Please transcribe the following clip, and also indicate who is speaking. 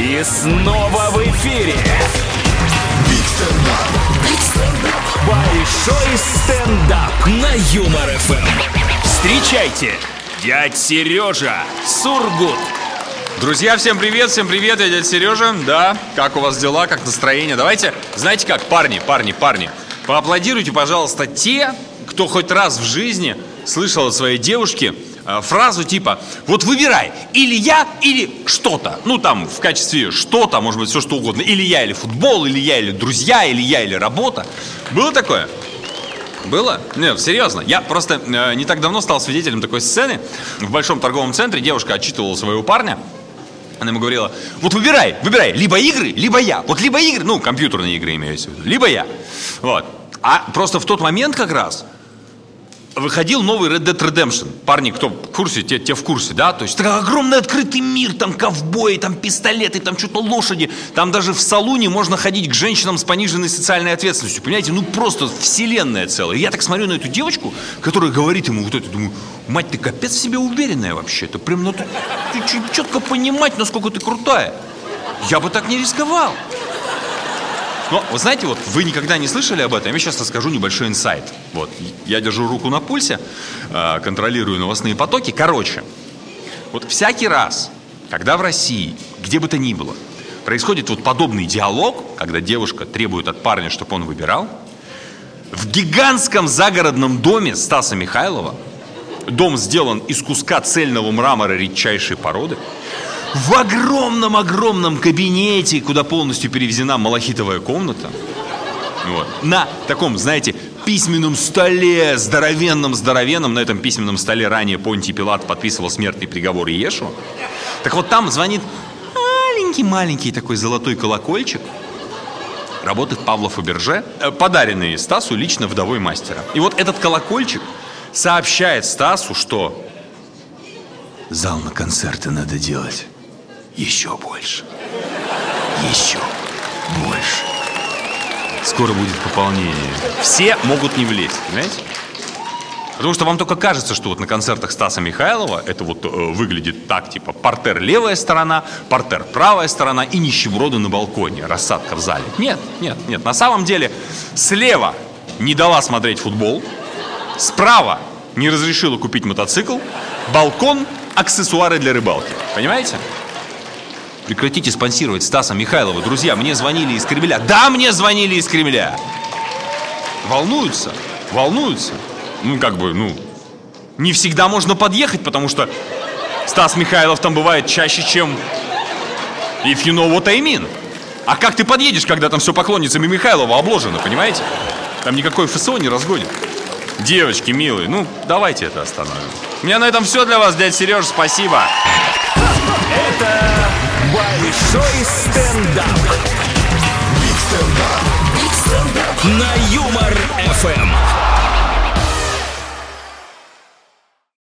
Speaker 1: И снова в эфире. Большой стендап на Юмор ФМ. Встречайте, дядь Сережа Сургут.
Speaker 2: Друзья, всем привет, всем привет, я дядя Сережа. Да, как у вас дела, как настроение? Давайте, знаете как, парни, парни, парни, поаплодируйте, пожалуйста, те, кто хоть раз в жизни слышал от своей девушки фразу типа «Вот выбирай, или я, или что-то». Ну, там, в качестве что-то, может быть, все что угодно. Или я, или футбол, или я, или друзья, или я, или работа. Было такое? Было? Нет, серьезно. Я просто э, не так давно стал свидетелем такой сцены. В большом торговом центре девушка отчитывала своего парня. Она ему говорила, вот выбирай, выбирай, либо игры, либо я. Вот либо игры, ну, компьютерные игры имеется в виду, либо я. Вот. А просто в тот момент как раз выходил новый Red Dead Redemption. Парни, кто в курсе, те, те в курсе, да? То есть такой огромный открытый мир, там ковбои, там пистолеты, там что-то лошади. Там даже в салуне можно ходить к женщинам с пониженной социальной ответственностью. Понимаете, ну просто вселенная целая. Я так смотрю на эту девочку, которая говорит ему вот это, думаю, мать, ты капец в себе уверенная вообще. Это прям надо чуть-чуть четко понимать, насколько ты крутая. Я бы так не рисковал. Но, вы знаете, вот вы никогда не слышали об этом, я сейчас расскажу небольшой инсайт. Вот, я держу руку на пульсе, э, контролирую новостные потоки. Короче, вот всякий раз, когда в России, где бы то ни было, происходит вот подобный диалог, когда девушка требует от парня, чтобы он выбирал, в гигантском загородном доме Стаса Михайлова, дом сделан из куска цельного мрамора редчайшей породы, в огромном-огромном кабинете, куда полностью перевезена малахитовая комната, вот, на таком, знаете, письменном столе, здоровенном-здоровенном, на этом письменном столе ранее Понтий Пилат подписывал смертный приговор Иешу. Так вот там звонит маленький-маленький такой золотой колокольчик, работает Павла Фаберже, э, подаренный Стасу лично вдовой мастера. И вот этот колокольчик сообщает Стасу, что зал на концерты надо делать еще больше. Еще больше. Скоро будет пополнение. Все могут не влезть, понимаете? Потому что вам только кажется, что вот на концертах Стаса Михайлова это вот э, выглядит так, типа портер левая сторона, портер правая сторона и нищеброды на балконе, рассадка в зале. Нет, нет, нет. На самом деле слева не дала смотреть футбол, справа не разрешила купить мотоцикл, балкон, аксессуары для рыбалки. Понимаете? Прекратите спонсировать Стаса Михайлова. Друзья, мне звонили из Кремля. Да, мне звонили из Кремля. Волнуются, волнуются. Ну, как бы, ну, не всегда можно подъехать, потому что Стас Михайлов там бывает чаще, чем if you know what I mean. А как ты подъедешь, когда там все поклонницами Михайлова обложено, понимаете? Там никакой ФСО не разгонит. Девочки, милые, ну, давайте это остановим. У меня на этом все для вас, дядя Сереж, спасибо.
Speaker 1: Это большой стендап. Big stand-up. На Юмор FM.